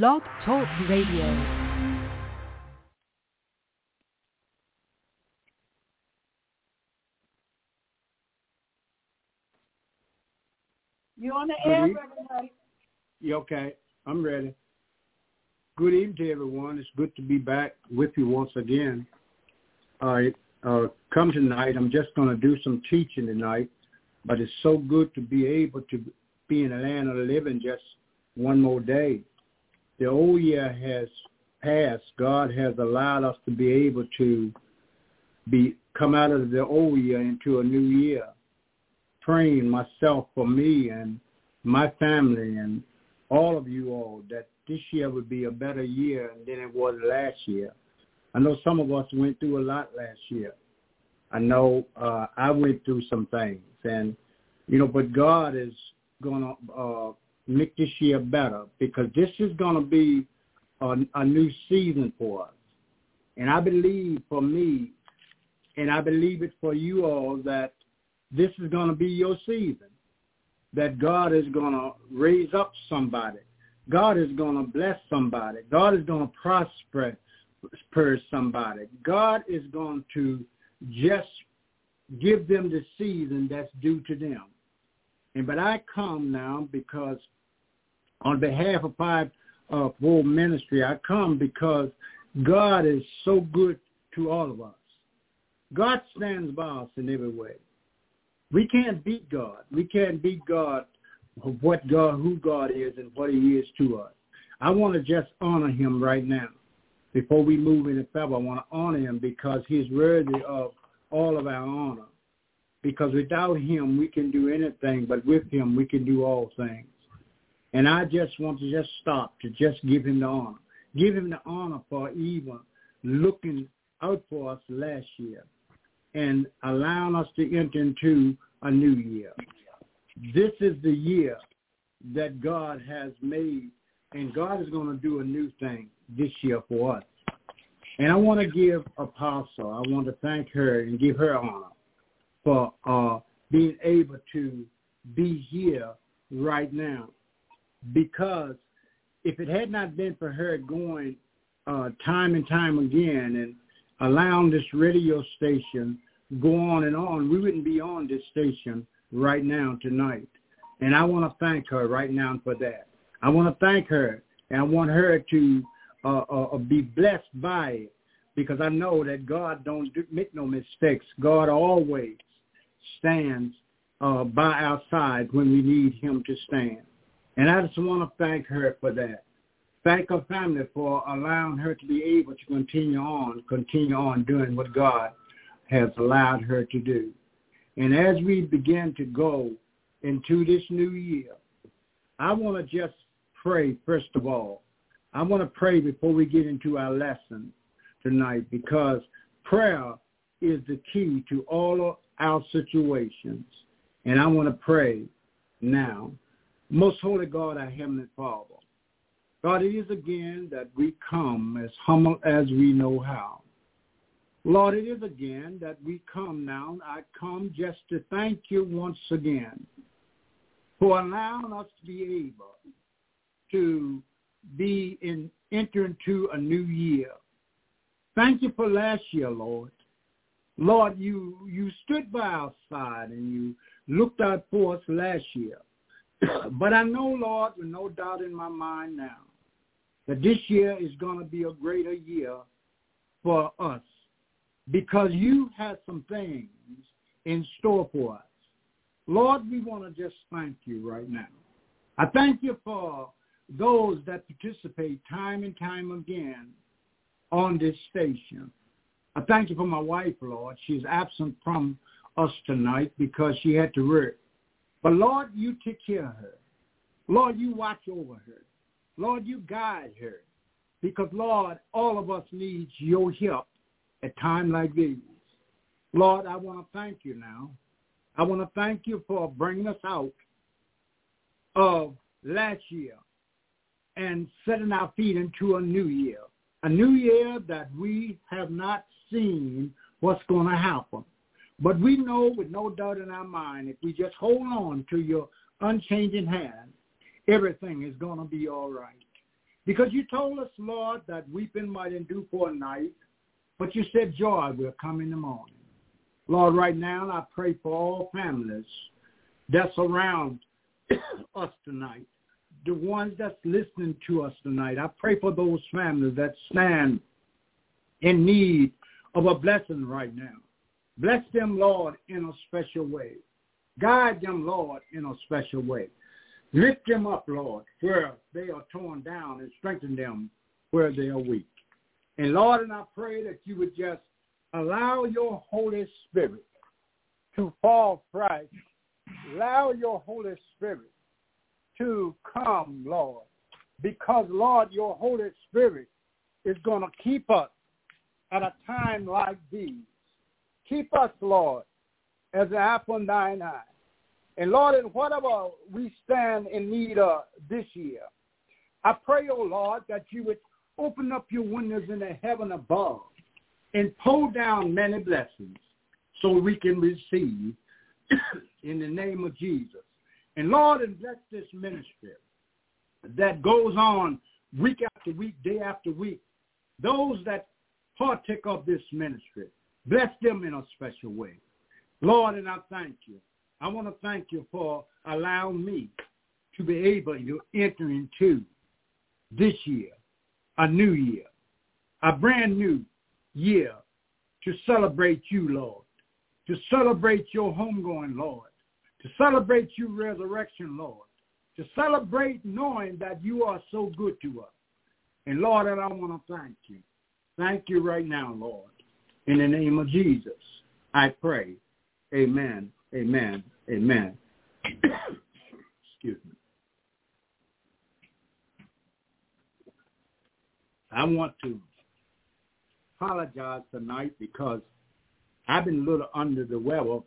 Blog Talk Radio. You on the Good air, eve- Reverend Knight? Yeah, okay. I'm ready. Good evening to everyone. It's good to be back with you once again. All right. Uh, come tonight. I'm just going to do some teaching tonight, but it's so good to be able to be in the land of the living just one more day. The old year has passed. God has allowed us to be able to be come out of the old year into a new year. Praying myself for me and my family and all of you all that this year would be a better year than it was last year. I know some of us went through a lot last year. I know uh, I went through some things, and you know, but God is going to uh, make this year better because this is going to be a, a new season for us. And I believe for me, and I believe it for you all that this is going to be your season. That God is going to raise up somebody. God is going to bless somebody. God is going to prosper per somebody. God is going to just give them the season that's due to them. And but I come now because on behalf of Five uh, World Ministry, I come because God is so good to all of us. God stands by us in every way. We can't beat God. We can't beat God what God, who God is and what he is to us. I want to just honor him right now. Before we move any further, I want to honor him because he's worthy of all of our honor. Because without him, we can do anything, but with him, we can do all things. And I just want to just stop to just give him the honor. Give him the honor for even looking out for us last year and allowing us to enter into a new year. This is the year that God has made, and God is going to do a new thing this year for us. And I want to give Apostle, I want to thank her and give her honor for uh, being able to be here right now. Because if it had not been for her going uh, time and time again and allowing this radio station go on and on, we wouldn't be on this station right now tonight. And I want to thank her right now for that. I want to thank her, and I want her to uh, uh, be blessed by it because I know that God don't do, make no mistakes. God always stands uh, by our side when we need him to stand. And I just want to thank her for that. Thank her family for allowing her to be able to continue on, continue on doing what God has allowed her to do. And as we begin to go into this new year, I want to just pray first of all. I want to pray before we get into our lesson tonight because prayer is the key to all our situations. And I want to pray now. Most holy God, our Heavenly Father, God, it is again that we come as humble as we know how. Lord, it is again that we come now. I come just to thank you once again for allowing us to be able to be in enter into a new year. Thank you for last year, Lord. Lord, you you stood by our side and you looked out for us last year. but I know, Lord, with no doubt in my mind now, that this year is going to be a greater year for us because you have some things in store for us. Lord, we want to just thank you right now. I thank you for those that participate time and time again on this station. I thank you for my wife, Lord. She's absent from us tonight because she had to work. But Lord, you take care of her. Lord, you watch over her. Lord, you guide her. Because Lord, all of us needs your help at times like these. Lord, I want to thank you now. I want to thank you for bringing us out of last year and setting our feet into a new year. A new year that we have not seen what's going to happen. But we know with no doubt in our mind, if we just hold on to your unchanging hand, everything is going to be all right. Because you told us, Lord, that weeping might endure for a night, but you said joy will come in the morning. Lord, right now I pray for all families that's around us tonight, the ones that's listening to us tonight. I pray for those families that stand in need of a blessing right now. Bless them, Lord, in a special way. Guide them, Lord, in a special way. Lift them up, Lord, where they are torn down and strengthen them where they are weak. And Lord, and I pray that you would just allow your Holy Spirit to fall fresh. Allow your Holy Spirit to come, Lord, because, Lord, your Holy Spirit is going to keep us at a time like these. Keep us, Lord, as an apple in thine eye. And Lord, in whatever we stand in need of this year, I pray, oh Lord, that you would open up your windows in the heaven above and pull down many blessings so we can receive in the name of Jesus. And Lord, and bless this ministry that goes on week after week, day after week. Those that partake of this ministry, bless them in a special way. Lord, and I thank you. I want to thank you for allowing me to be able to enter into this year, a new year, a brand new year to celebrate you, Lord, to celebrate your homegoing, Lord, to celebrate your resurrection, Lord, to celebrate knowing that you are so good to us. And Lord, and I want to thank you. Thank you right now, Lord. In the name of Jesus, I pray. Amen, amen, amen. Excuse me. I want to apologize tonight because I've been a little under the weather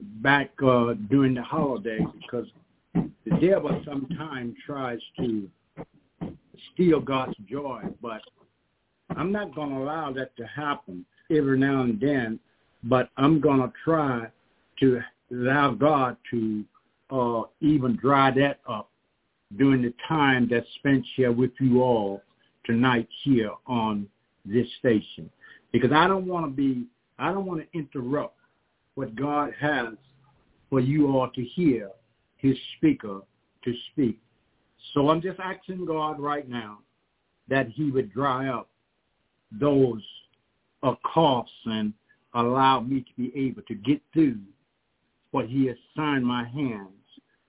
back uh, during the holidays because the devil sometimes tries to steal God's joy, but I'm not going to allow that to happen every now and then, but I'm going to try to allow God to uh, even dry that up during the time that's spent here with you all tonight here on this station because I don't want to be, I don't want to interrupt what God has for you all to hear his speaker to speak. So I'm just asking God right now that he would dry up those uh, coughs and allow me to be able to get through what he assigned my hands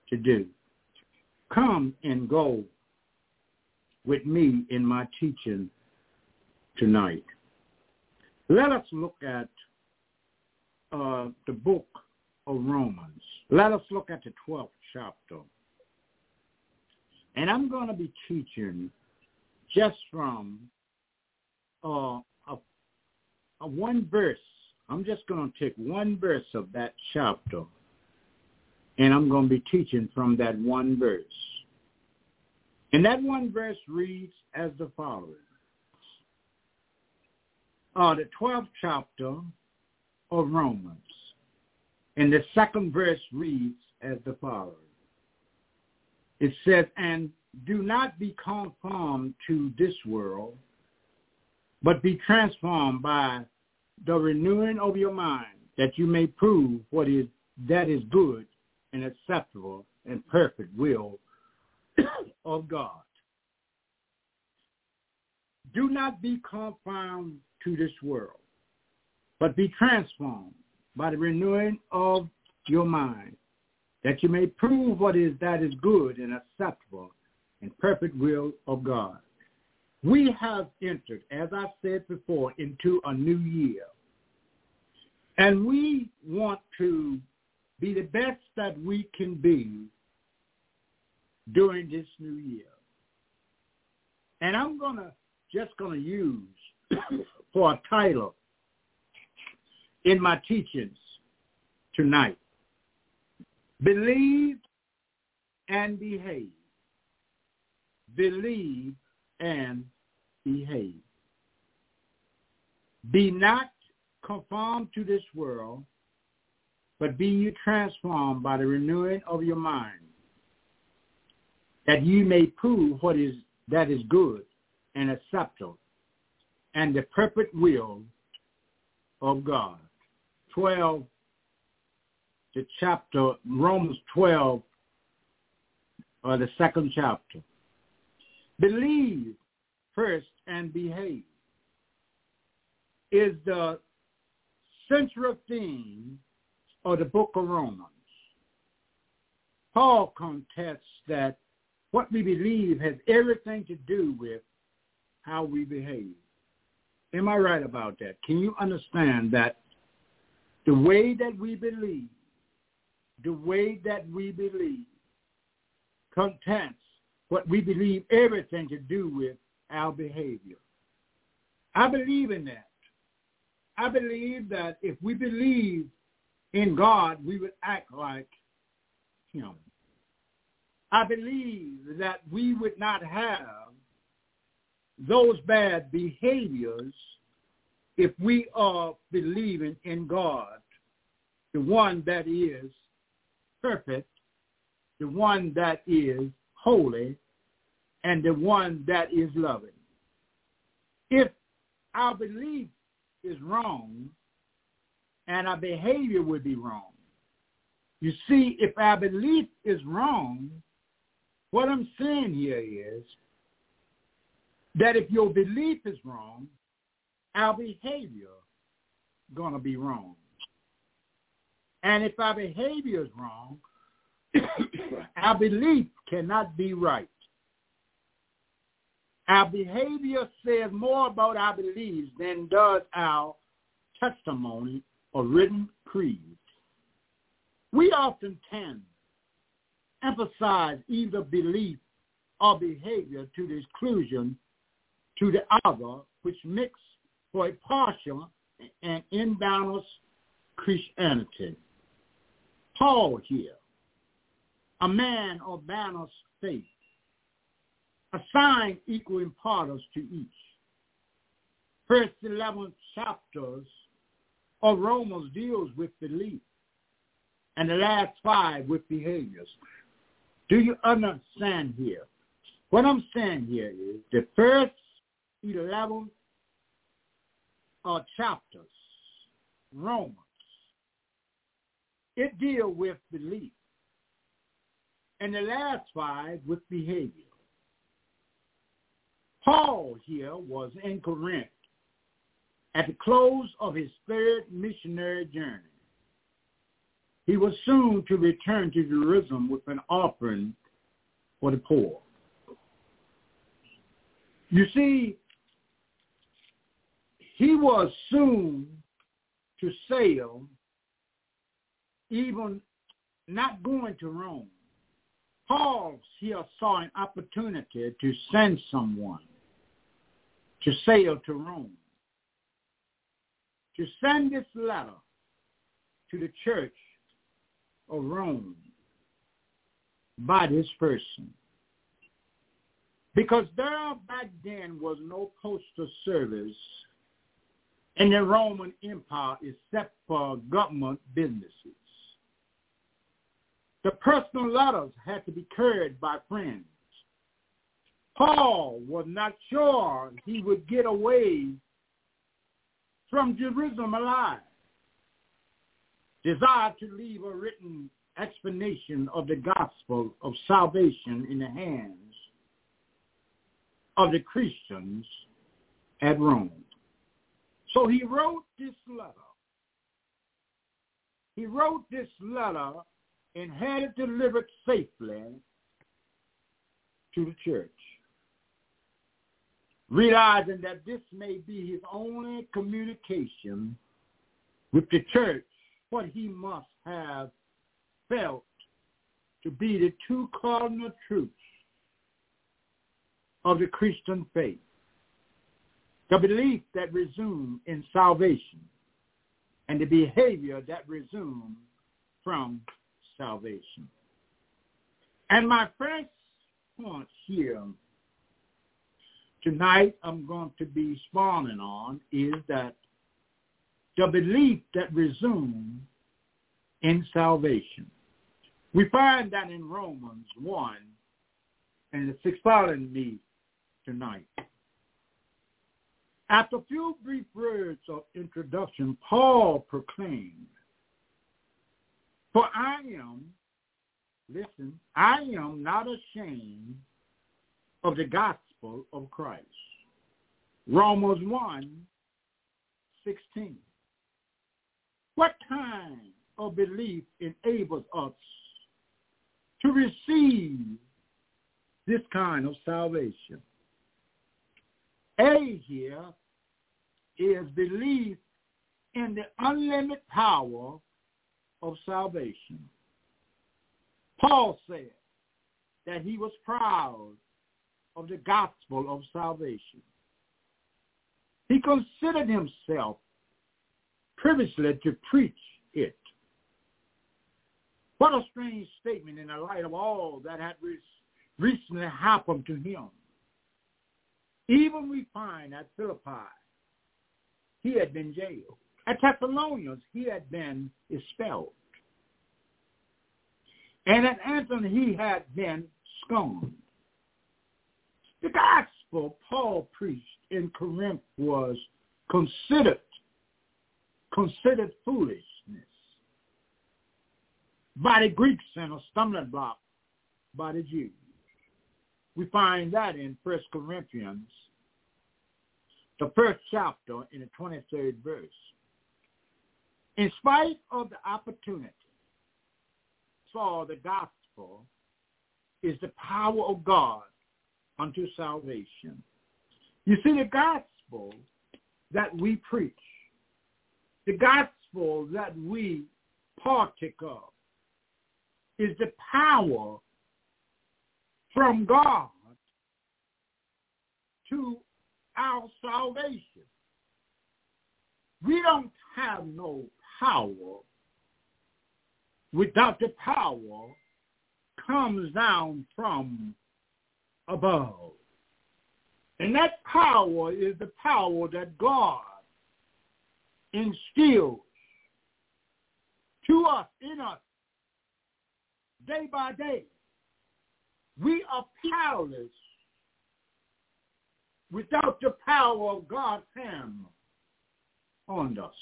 to do. Come and go with me in my teaching tonight. Let us look at uh, the book of Romans. Let us look at the 12th chapter. And I'm going to be teaching just from uh, a, a one verse. I'm just going to take one verse of that chapter, and I'm going to be teaching from that one verse. And that one verse reads as the following uh, the 12th chapter of Romans. And the second verse reads as the following. It says, and do not be conformed to this world, but be transformed by the renewing of your mind, that you may prove what is that is good and acceptable and perfect will of God. Do not be conformed to this world, but be transformed by the renewing of your mind, that you may prove what is that is good and acceptable and perfect will of God. We have entered, as I said before, into a new year. And we want to be the best that we can be during this new year. And I'm gonna just gonna use for a title in my teachings tonight. Believe and behave. Believe and behave. Be not conformed to this world, but be you transformed by the renewing of your mind, that you may prove what is that is good and acceptable and the perfect will of God. 12, the chapter, Romans 12, or the second chapter. Believe first and behave is the central theme of the book of Romans. Paul contests that what we believe has everything to do with how we behave. Am I right about that? Can you understand that the way that we believe, the way that we believe contains what we believe everything to do with our behavior. I believe in that. I believe that if we believe in God, we would act like him. I believe that we would not have those bad behaviors if we are believing in God, the one that is perfect, the one that is holy, and the one that is loving. If our belief is wrong and our behavior would be wrong. You see, if our belief is wrong, what I'm saying here is that if your belief is wrong, our behavior to be wrong. And if our behavior is wrong, our belief cannot be right. Our behavior says more about our beliefs than does our testimony or written creed. We often tend to emphasize either belief or behavior to the exclusion to the other, which makes for a partial and imbalanced Christianity. Paul here, a man of balanced faith, assign equal importance to each. First 11 chapters of Romans deals with belief, and the last five with behaviors. Do you understand here? What I'm saying here is the first 11 uh, chapters, Romans, it deal with belief. And the last five with behavior. Paul here was in Corinth at the close of his third missionary journey. He was soon to return to Jerusalem with an offering for the poor. You see, he was soon to sail, even not going to Rome. Paul here saw an opportunity to send someone to sail to Rome, to send this letter to the church of Rome by this person. Because there back then was no postal service in the Roman Empire except for government businesses. The personal letters had to be carried by friends. Paul was not sure he would get away from Jerusalem alive. Desired to leave a written explanation of the gospel of salvation in the hands of the Christians at Rome. So he wrote this letter. He wrote this letter and had it delivered safely to the church realizing that this may be his only communication with the church, what he must have felt to be the two cardinal truths of the Christian faith. The belief that resumes in salvation and the behavior that resumes from salvation. And my first point here tonight I'm going to be spawning on is that the belief that resumes in salvation. We find that in Romans 1 and sixth part me tonight. After a few brief words of introduction, Paul proclaimed, For I am, listen, I am not ashamed of the gospel of Christ. Romans 1, 16. What kind of belief enables us to receive this kind of salvation? A here is belief in the unlimited power of salvation. Paul said that he was proud of the gospel of salvation. He considered himself privileged to preach it. What a strange statement in the light of all that had recently happened to him. Even we find at Philippi, he had been jailed. At Thessalonians, he had been expelled. And at Antioch, he had been scorned. The gospel Paul preached in Corinth was considered considered foolishness by the Greeks and a stumbling block by the Jews. We find that in First Corinthians, the first chapter in the 23rd verse. In spite of the opportunity for the gospel is the power of God unto salvation. You see, the gospel that we preach, the gospel that we partake of, is the power from God to our salvation. We don't have no power without the power comes down from above. And that power is the power that God instills to us, in us, day by day. We are powerless without the power of God's hand on us.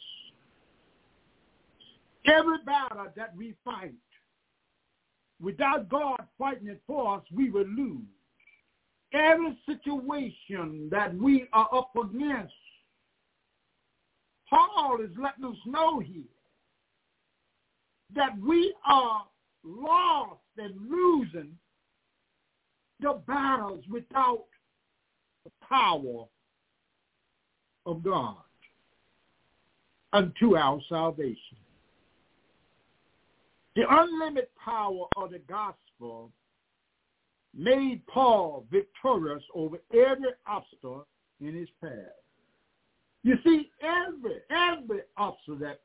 Every battle that we fight, without God fighting it for us, we will lose. Every situation that we are up against, Paul is letting us know here that we are lost and losing the battles without the power of God unto our salvation. The unlimited power of the gospel made Paul victorious over every obstacle in his path. You see, every every obstacle that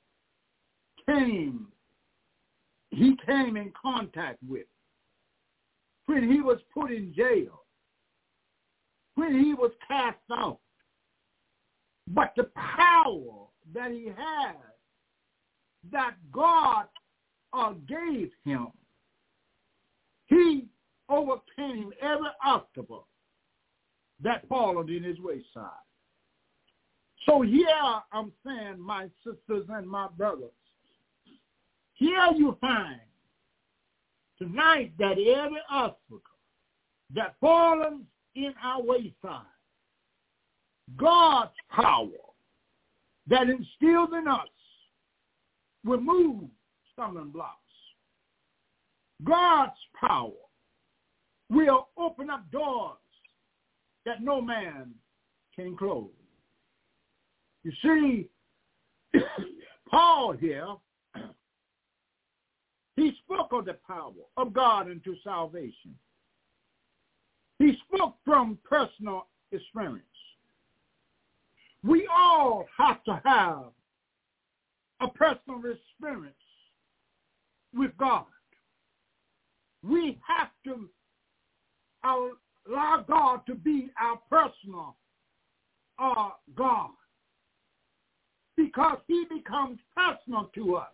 came, he came in contact with. When he was put in jail, when he was cast out. But the power that he had, that God uh, gave him, he overcame every obstacle that followed in his wayside. So here I'm saying, my sisters and my brothers, here you find tonight that every obstacle that fallen in our wayside. God's power that instills in us will move stumbling blocks. God's power will open up doors that no man can close. You see, Paul here, he spoke of the power of God into salvation. He spoke from personal experience. We all have to have a personal experience with God. We have to allow God to be our personal uh, God because he becomes personal to us.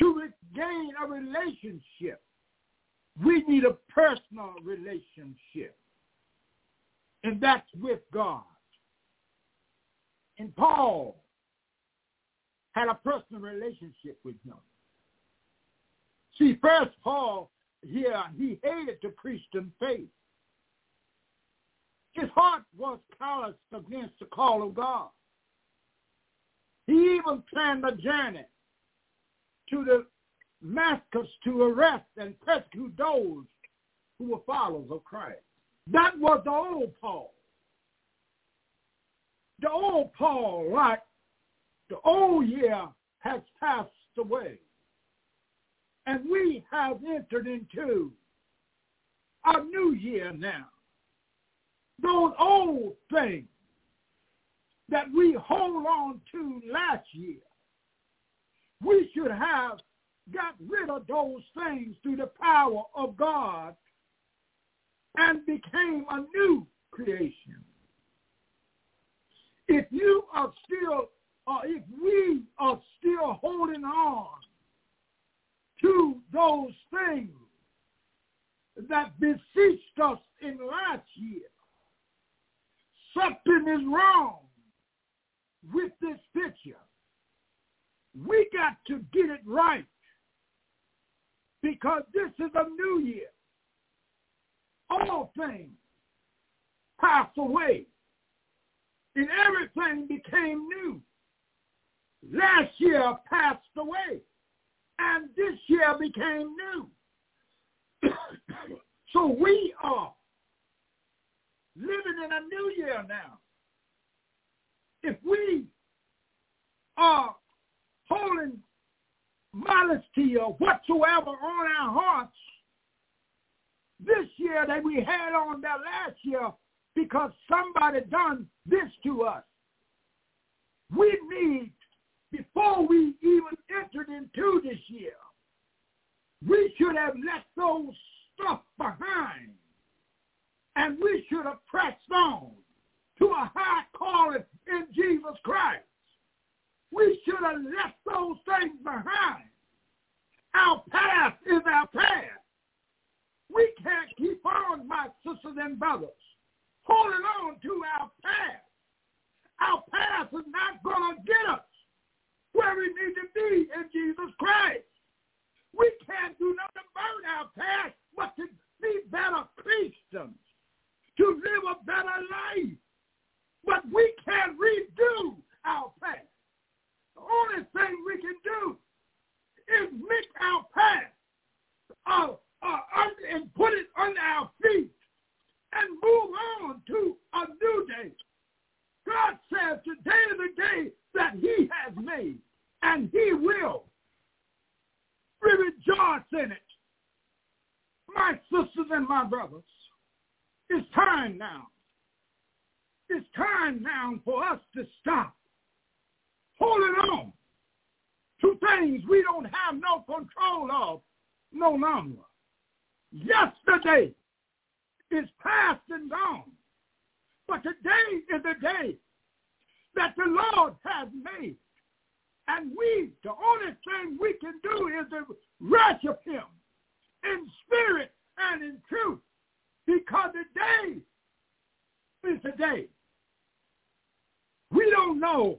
To regain a relationship we need a personal relationship. And that's with God. And Paul had a personal relationship with him. See, first Paul here, he hated the Christian faith. His heart was calloused against the call of God. He even planned a journey to the Damascus to arrest and persecute those who were followers of Christ. That was the old Paul. The old Paul, like the old year, has passed away. And we have entered into a new year now. Those old things that we hold on to last year, we should have got rid of those things through the power of God and became a new creation. If you are still, or if we are still holding on to those things that beseeched us in last year, something is wrong with this picture. We got to get it right because this is a new year. All things pass away and everything became new. Last year passed away and this year became new. so we are living in a new year now. If we are holding modesty or whatsoever on our hearts this year that we had on that last year because somebody done this to us. We need, before we even entered into this year, we should have left those stuff behind and we should have pressed on to a high calling in Jesus Christ. We should have left those things behind. Our past is our past. We can't keep on, my sisters and brothers, holding on to our past. Our past is not going to get us where we need to be in Jesus Christ. We can't do nothing about our past but to be better Christians, to live a better life. But we can't redo our past. The only thing we can do is make our past uh, uh, and put it under our feet and move on to a new day. God says today is the day that he has made, and he will. Rejoice in it. My sisters and my brothers, it's time now. It's time now for us to stop holding on to things we don't have no control of no longer. Yesterday is past and gone. But today is the day that the Lord has made. And we, the only thing we can do is to worship him in spirit and in truth. Because today is the day. We don't know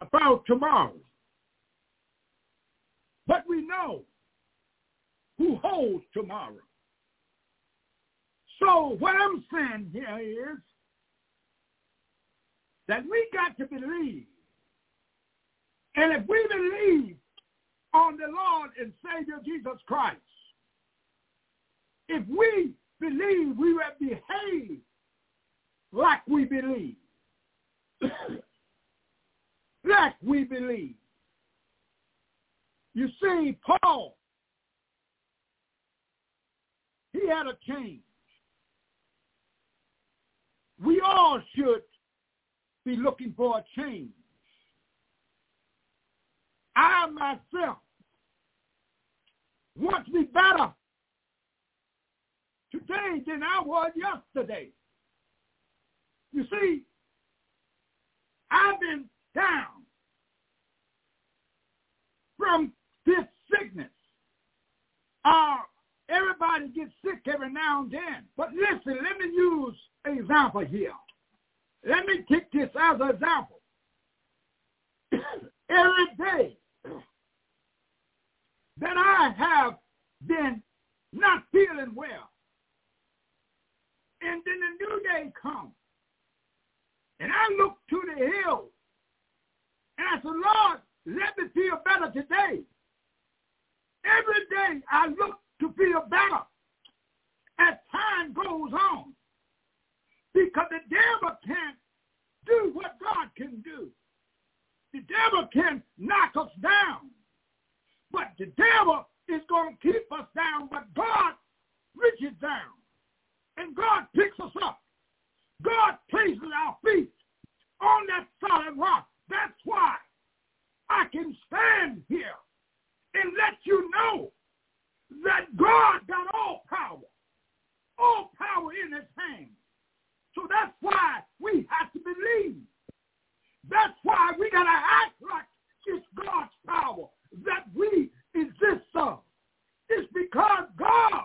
about tomorrow. But we know who holds tomorrow. So what I'm saying here is that we got to believe. And if we believe on the Lord and Savior Jesus Christ, if we believe we will behave like we believe, like we believe. You see, Paul, he had a change. We all should be looking for a change. I myself want to be better today than I was yesterday. You see, I've been down from this sickness. Uh, Everybody gets sick every now and then. But listen, let me use an example here. Let me take this as an example. every day that I have been not feeling well, and then the new day comes, and I look to the hill, and I said, Lord, let me feel better today. Every day I look to feel better as time goes on. Because the devil can't do what God can do. The devil can knock us down. But the devil is going to keep us down, but God reaches down. And God picks us up. God places our feet on that solid rock. That's why I can stand here and let you know that God got all power, all power in his hand. So that's why we have to believe. That's why we got to act like it's God's power that we exist of. It's because God,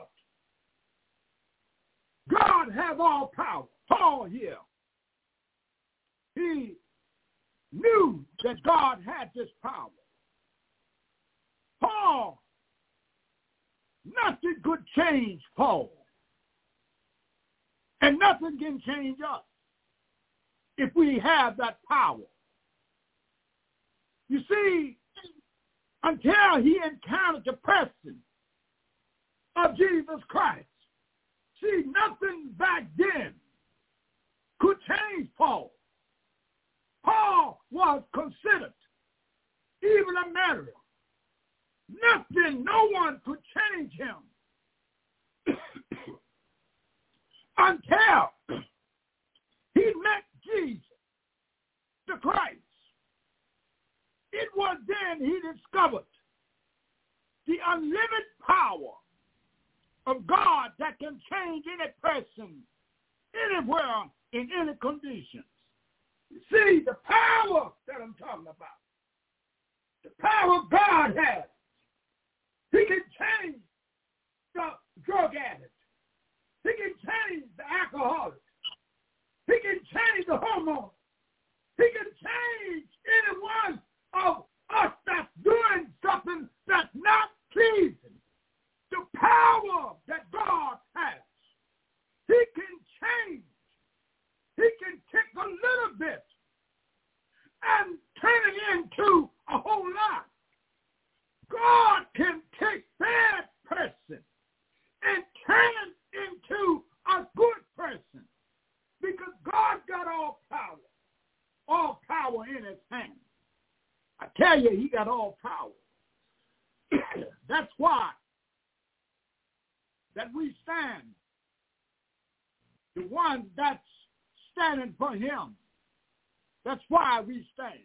God has all power. Paul here, he knew that God had this power. Paul, nothing could change Paul. And nothing can change us if we have that power. You see, until he encountered the person of Jesus Christ, see, nothing back then could change Paul. Paul was considered even a murderer. Nothing, no one could change him until he met Jesus, the Christ. It was then he discovered the unlimited power of God that can change any person, anywhere, in any conditions. You See, the power that I'm talking about, the power God has, can change the drug addict. He can change the alcoholic. He can change the homo. He can change any one of oh, us that's doing something that's not pleasing. The power that God has. He can change he can take a little bit and turn it into a whole lot. God can take bad person and turn into a good person because God got all power, all power in his hand. I tell you, he got all power. That's why that we stand, the one that's standing for him. That's why we stand.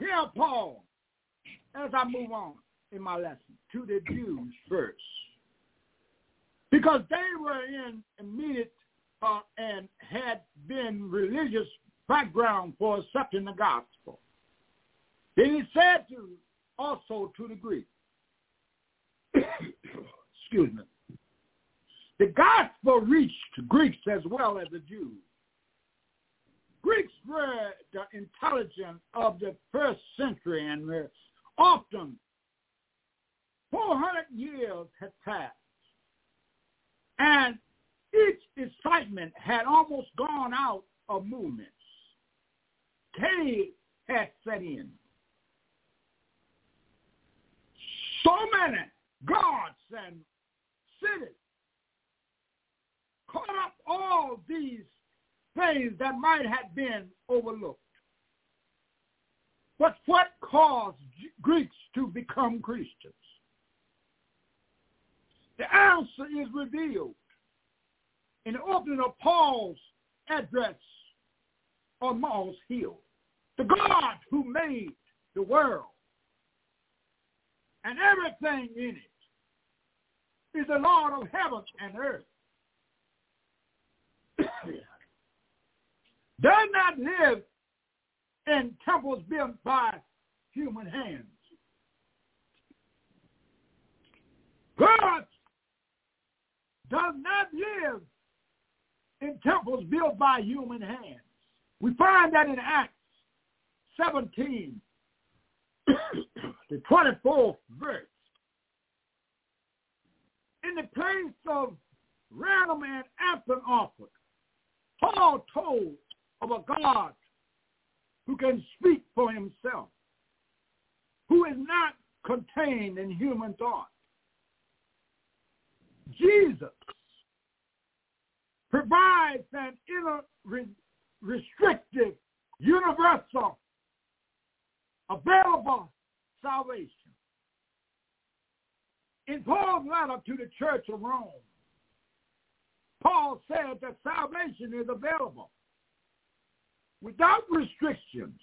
Here, Paul, as I move on in my lesson, to the Jews first. Because they were in immediate uh, and had been religious background for accepting the gospel. Then he said to also to the Greeks, excuse me, the gospel reached Greeks as well as the Jews. Greeks were the intelligence of the first century and were often 400 years had passed. And each excitement had almost gone out of movements. Chaos had set in. So many gods and cities caught up all these things that might have been overlooked. But what caused Greeks to become Christians? The answer is revealed in the opening of Paul's address on Mars Hill. The God who made the world and everything in it is the Lord of heaven and earth. does not live in temples built by human hands. God does not live in temples built by human hands. We find that in Acts 17, the 24th verse. In the place of random and anthem offered, Paul told of a God who can speak for himself, who is not contained in human thought. Jesus provides an inner restrictive, universal, available salvation. In Paul's letter to the church of Rome, Paul said that salvation is available without restrictions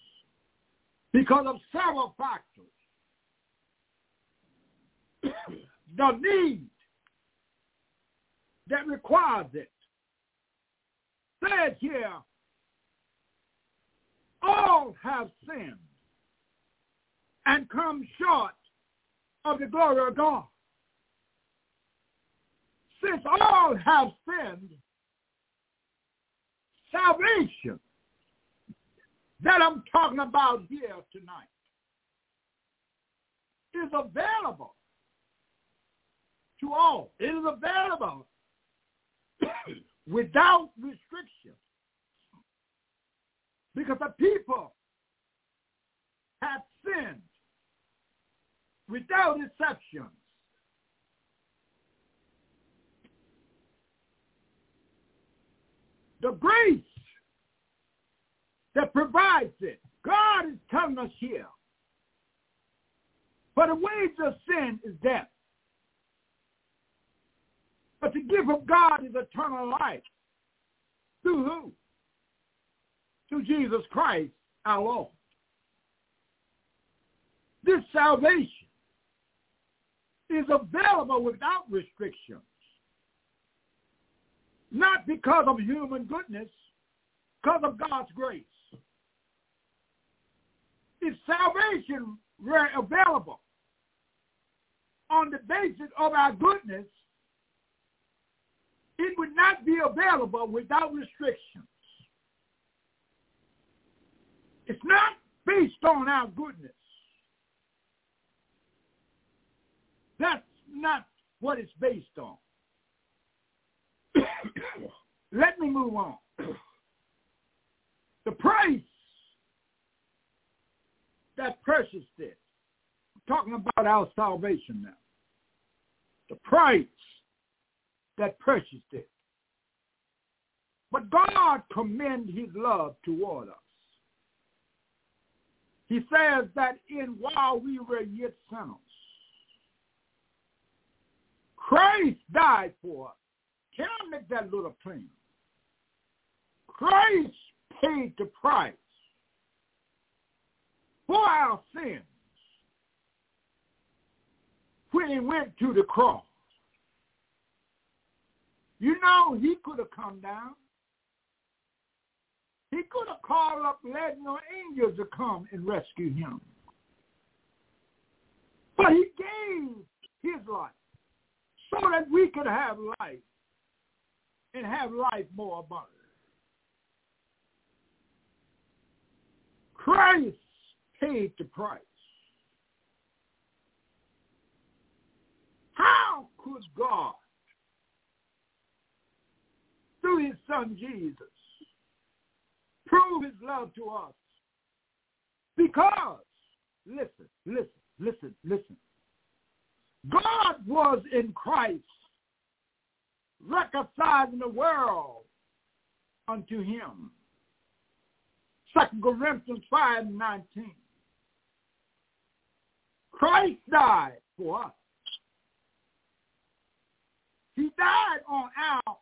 because of several factors. the need that requires it. Said here, all have sinned and come short of the glory of God. Since all have sinned, salvation that I'm talking about here tonight is available to all. It is available without restriction. Because the people have sinned without exceptions. The grace that provides it. God is telling us here. For the wage of sin is death. But the gift of God is eternal life. Through who? Through Jesus Christ, our Lord. This salvation is available without restrictions. Not because of human goodness, because of God's grace. If salvation were available on the basis of our goodness, it would not be available without restrictions. It's not based on our goodness. That's not what it's based on. Let me move on. the price that purchased it. I'm talking about our salvation now. The price that purchased it. But God commend his love toward us. He says that in while we were yet sinners, Christ died for us. Can I make that little plain? Christ paid the price for our sins when he went to the cross. You know, he could have come down. He could have called up legion angels to come and rescue him. But he gave his life so that we could have life and have life more abundant. Christ paid the price. How could God, through his son Jesus, prove his love to us? Because, listen, listen, listen, listen. God was in Christ reconciling the world unto him. Second Corinthians 5 19. Christ died for us. He died on our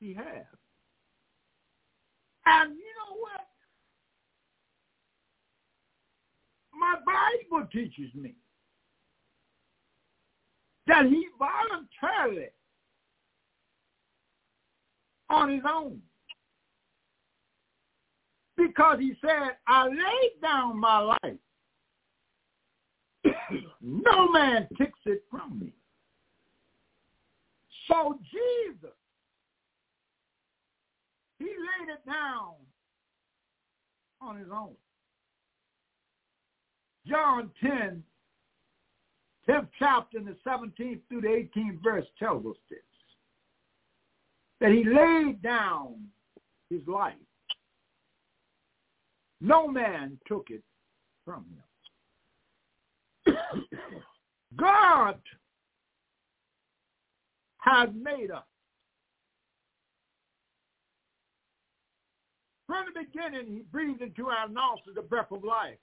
behalf. And you know what? My Bible teaches me that he voluntarily on his own. Because he said, I laid down my life. No man takes it from me. So Jesus, he laid it down on his own. John 10, 10th chapter and the 17th through the 18th verse tells us this. That he laid down his life. No man took it from him. God has made us. From the beginning, he breathed into our nostrils the breath of life.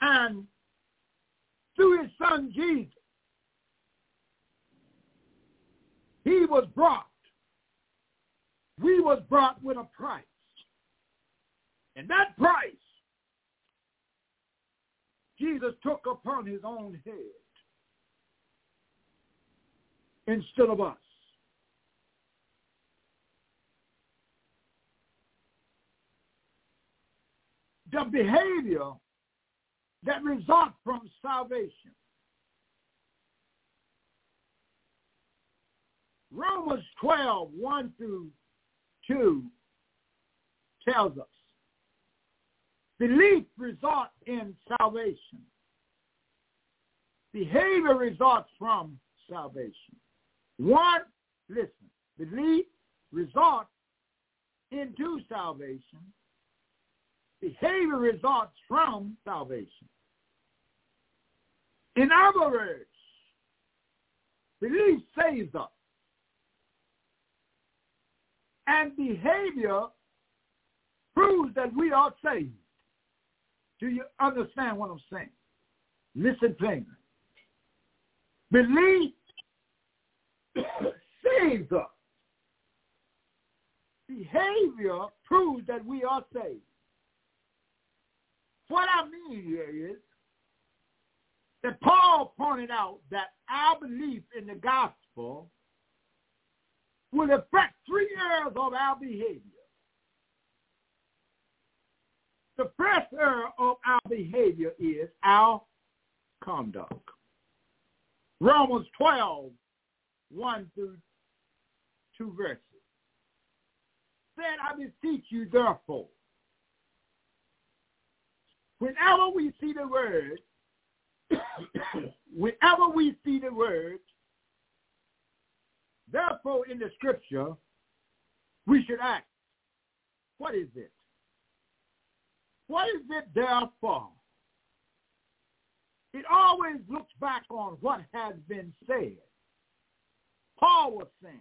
And through his son Jesus, he was brought. We was brought with a price. And that price Jesus took upon his own head instead of us. The behavior that results from salvation. Romans 12, 1 through 2 tells us belief results in salvation. Behavior results from salvation. One, listen, belief results into salvation. Behavior results from salvation. In other words, belief saves us. And behavior proves that we are saved. Do you understand what I'm saying? Listen plainly. Belief saves us. Behavior proves that we are saved. What I mean here is that Paul pointed out that our belief in the gospel will affect three areas of our behavior. The first area of our behavior is our conduct. Romans 12, 1 through 2 verses. Said, I beseech you therefore, whenever we see the word, whenever we see the word, therefore in the scripture, we should ask, what is it? What is it therefore? It always looks back on what has been said. Paul was saying,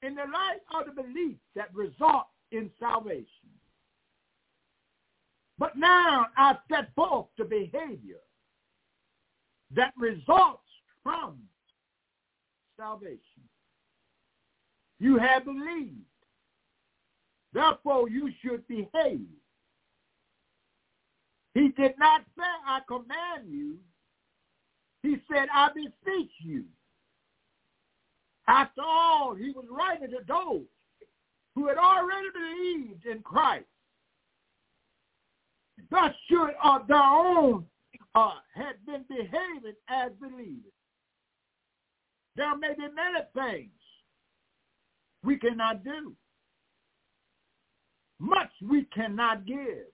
in the light of the belief that results in salvation, but now I set forth the behavior that results from salvation. You have believed. Therefore, you should behave. He did not say, I command you. He said, I beseech you. After all, he was writing to those who had already believed in Christ thus should uh, their own uh, had been behaving as believers. There may be many things we cannot do. Much we cannot give.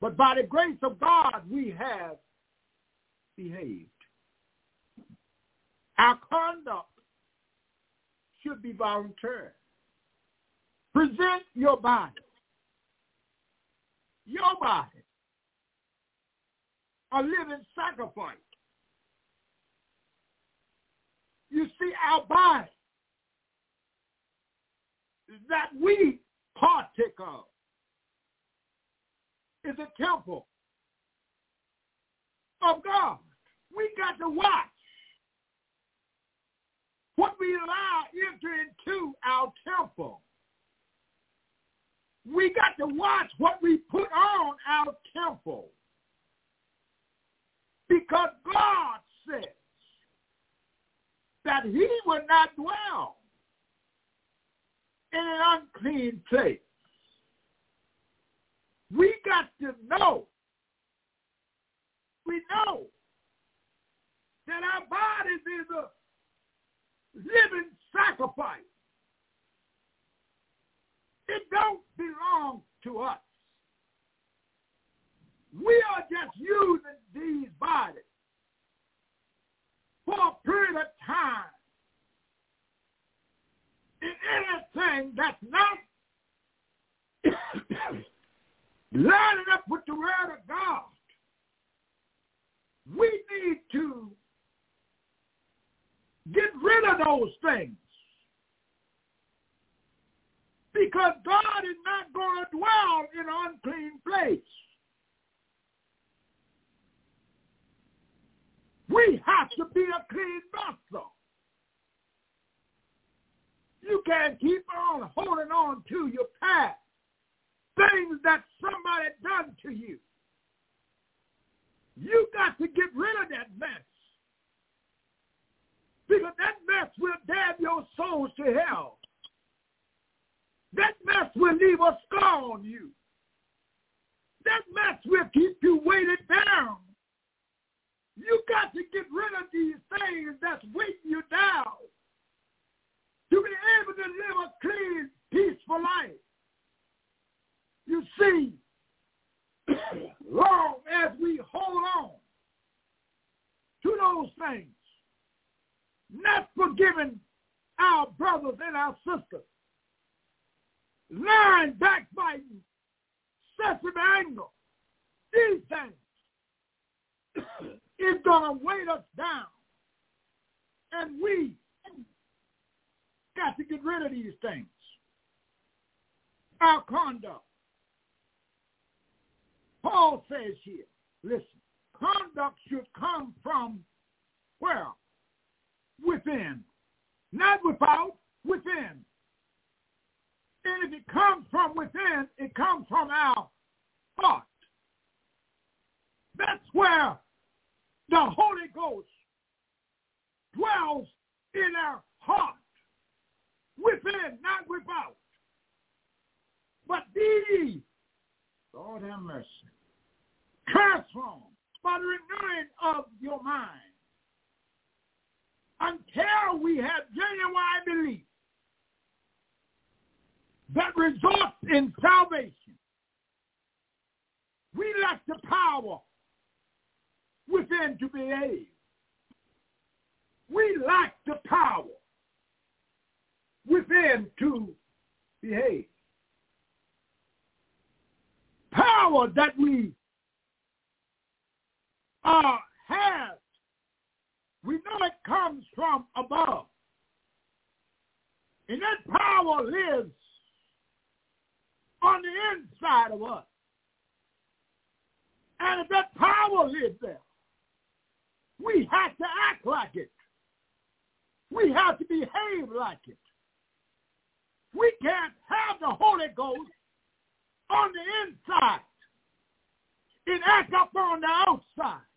But by the grace of God, we have behaved. Our conduct should be voluntary. Present your body your body a living sacrifice. You see, our body that we partake of is a temple of God. We got to watch what we allow enter into our temple we got to watch what we put on our temple. Because God says that he will not dwell in an unclean place. We got to know. We know that our bodies is a living sacrifice. It don't belong to us. We are just using these bodies for a period of time in anything that's not lining up with the word of God. We need to get rid of those things. Because God is not going to dwell in an unclean place. We have to be a clean vessel. You can't keep on holding on to your past, things that somebody done to you. You got to get rid of that mess. Because that mess will damn your souls to hell. That mess will leave a scar on you. That mess will keep you weighted down. You got to get rid of these things that's weighting you down to be able to live a clean, peaceful life. You see, long as we hold on to those things, not forgiving our brothers and our sisters, lying, backbiting, excessive anger, these things is going to weight us down. And we got to get rid of these things. Our conduct. Paul says here, listen, conduct should come from where? Within. Not without, within. And if it comes from within, it comes from our heart. That's where the Holy Ghost dwells in our heart. Within, not without. But these, Lord have mercy, transformed by the renewing of your mind until we have genuine belief that results in salvation. We lack the power within to behave. We lack the power within to behave. Power that we uh, have, we know it comes from above. And that power lives on the inside of us. And if that power lives there, we have to act like it. We have to behave like it. We can't have the Holy Ghost on the inside and act up on the outside.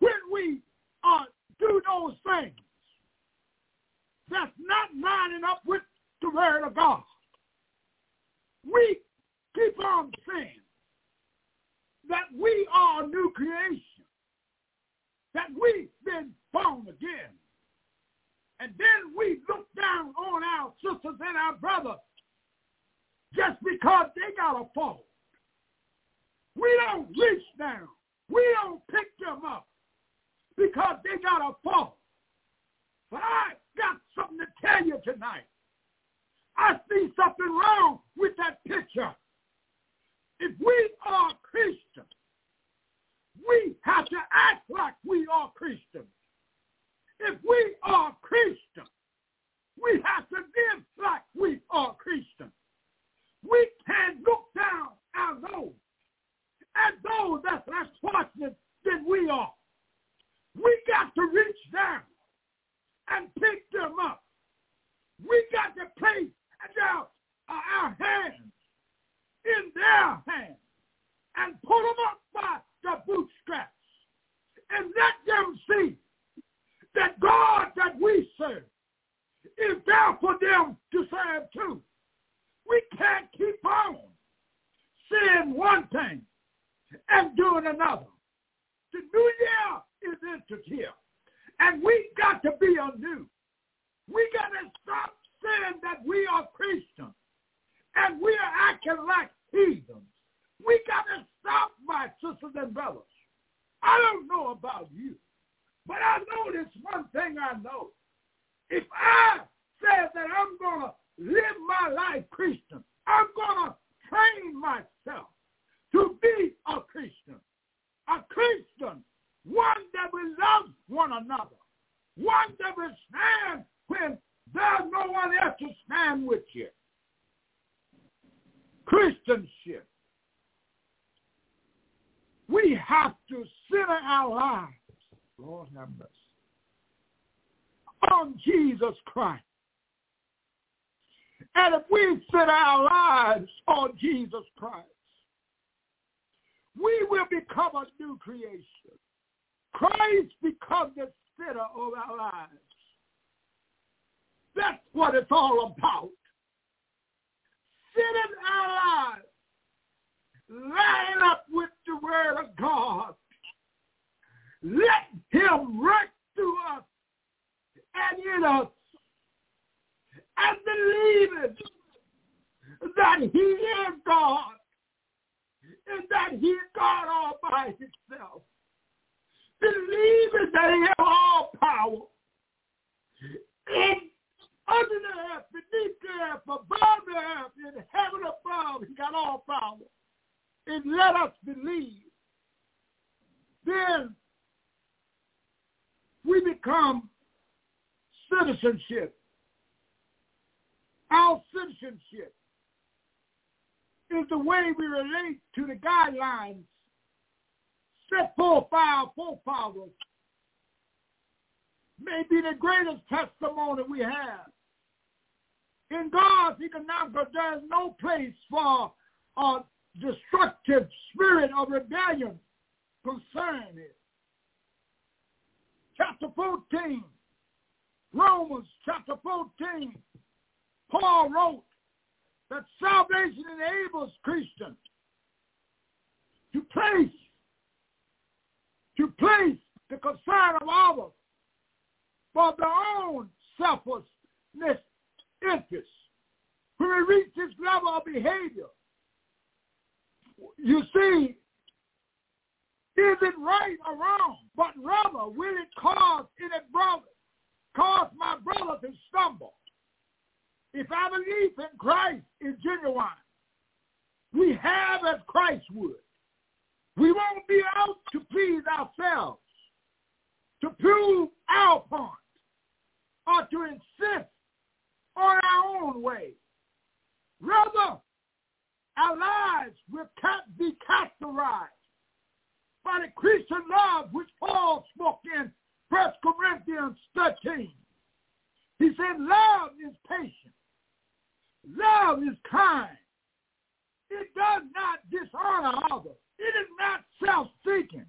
When we uh, do those things, that's not lining up with the Word of God. We keep on saying that we are a new creation, that we've been born again. And then we look down on our sisters and our brothers just because they got a fault. We don't reach down. We don't pick them up because they got a fault. But I got something to tell you tonight. I see something wrong with that picture. If we are Christians, we have to act like we are Christians. If we are Christians, we have to live like we are Christians. We can't look down at those, at those that's less fortunate than we are. We got to reach down and pick them up. We got to place our, uh, our hands in their hands and pull them up by the bootstraps and let them see that God that we serve is there for them to serve too. We can't keep on saying one thing and doing another. The new year is entered here. And we got to be anew. We got to stop saying that we are Christians and we are acting like heathens. We got to stop, my sisters and brothers. I don't know about you, but I know this one thing I know. If I say that I'm going to live my life Christian, I'm going to train myself to be a Christian. A Christian, one that will love one another, one that will stand when there's no one else to stand with you. Christianship. We have to center our lives, Lord have mercy, on Jesus Christ. And if we set our lives on Jesus Christ, we will become a new creation. Christ becomes the center of our lives. That's what it's all about. Centering our lives line up with the word of God. Let him work through us and in us and believe it that he is God and that he is God all by himself. Believe it that he has all power. In under the earth, beneath the earth, above the earth, in heaven above, he got all power. And let us believe, then we become citizenship. Our citizenship is the way we relate to the guidelines set forth by our forefathers. May be the greatest testimony we have. In God's economic, there is no place for a destructive spirit of rebellion concerning it. Chapter 14, Romans chapter 14, Paul wrote that salvation enables Christians to place, to place the concern of others for their own selflessness interests. When we reach this level of behavior, you see, is it right or wrong? But rather, will it cause any brother, cause my brother to stumble? If our belief in Christ is genuine, we have as Christ would. We won't be out to please ourselves, to prove our point, or to insist on our own way. Rather, our lives will be characterized by the Christian love which Paul spoke in 1 Corinthians 13. He said, love is patient. Love is kind. It does not dishonor others. It is not self-seeking.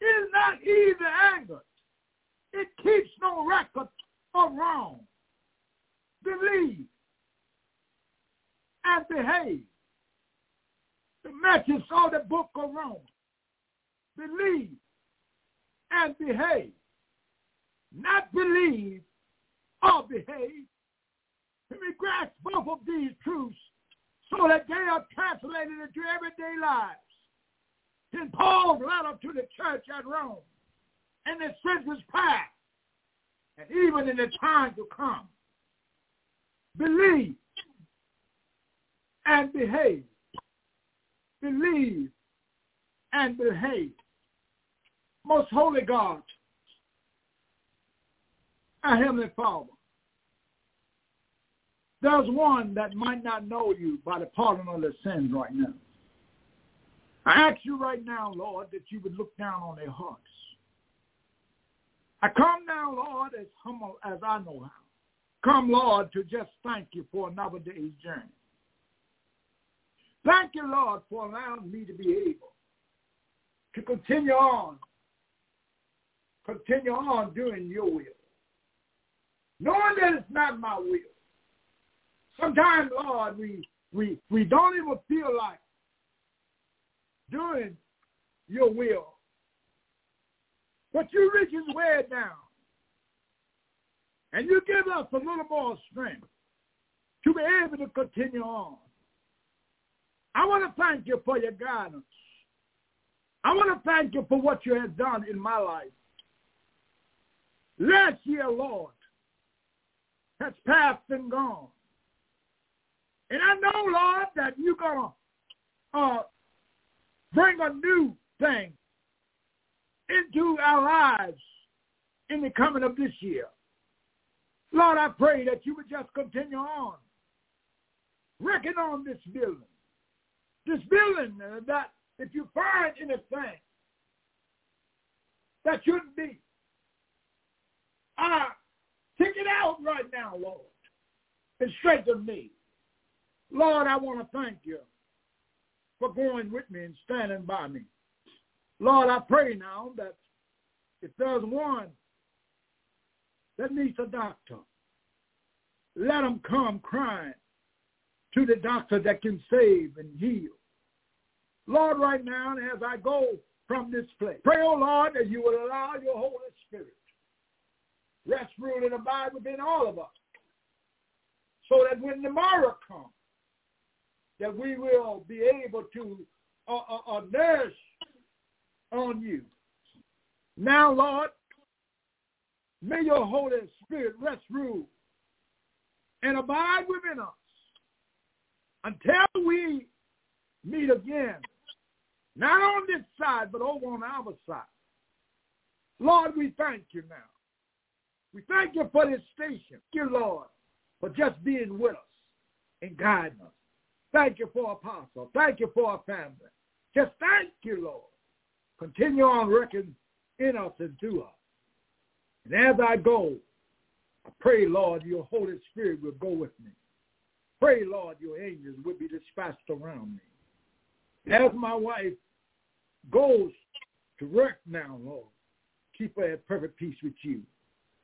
It is not easy angered. It keeps no record of wrong. Believe and behave the message of the book of Romans. Believe and behave. Not believe or behave. Let me grasp both of these truths so that they are translated into everyday lives. In Paul's letter to the church at Rome, and the centuries past, and even in the time to come, believe and behave believe, and behave. Most holy God, our Heavenly Father, there's one that might not know you by the pardon of their sins right now. I ask you right now, Lord, that you would look down on their hearts. I come now, Lord, as humble as I know how. Come, Lord, to just thank you for another day's journey. Thank you, Lord, for allowing me to be able to continue on, continue on doing your will. Knowing that it's not my will. Sometimes, Lord, we, we, we don't even feel like doing your will. But you reaches way down. And you give us a little more strength to be able to continue on. I want to thank you for your guidance. I want to thank you for what you have done in my life. Last year, Lord, has passed and gone. And I know, Lord, that you're going to uh, bring a new thing into our lives in the coming of this year. Lord, I pray that you would just continue on working on this building. This building uh, that if you find anything that shouldn't be, uh, take it out right now, Lord, and strengthen me. Lord, I want to thank you for going with me and standing by me. Lord, I pray now that if there's one that needs a doctor, let them come crying to the doctor that can save and heal. Lord, right now, as I go from this place, pray, oh Lord, that you will allow your Holy Spirit rest, rule, and abide within all of us so that when tomorrow comes, that we will be able to uh, uh, uh, nurse on you. Now, Lord, may your Holy Spirit rest, rule, and abide within us until we meet again, not on this side, but over on our side. Lord, we thank you now. We thank you for this station. You, Lord, for just being with us and guiding us. Thank you for Apostle. Thank you for our family. Just thank you, Lord. Continue on working in us and through us. And as I go, I pray, Lord, your Holy Spirit will go with me. Pray, Lord, your angels will be dispatched around me. As my wife goes to work now, Lord, keep her at perfect peace with you.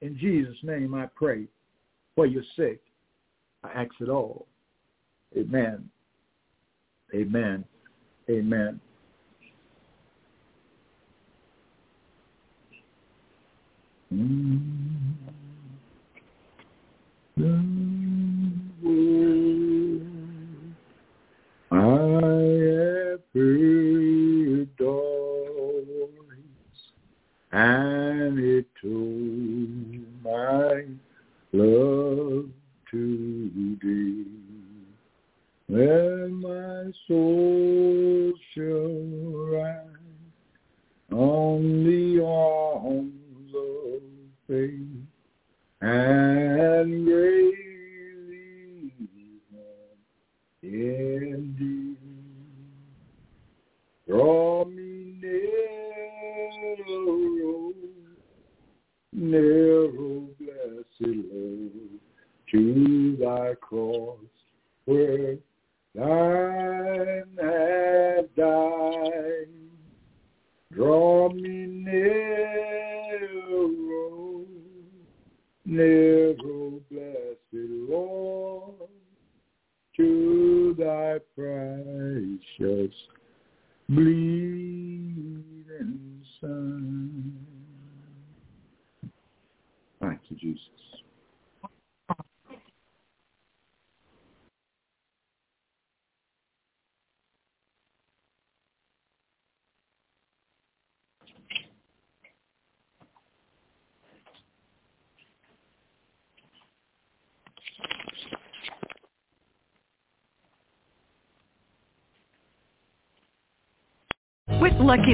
In Jesus' name I pray for your sake. I ask it all. Amen. Amen. Amen. Mm-hmm. I have heard and it told my love today. My soul shall rise on the arms of faith and greatly indeed draw me narrow, narrow, blessed Lord, to thy cross where thine have died. Draw me narrow, narrow, blessed Lord, to thy precious bleeding Son. Thank you, Jesus. With Lucky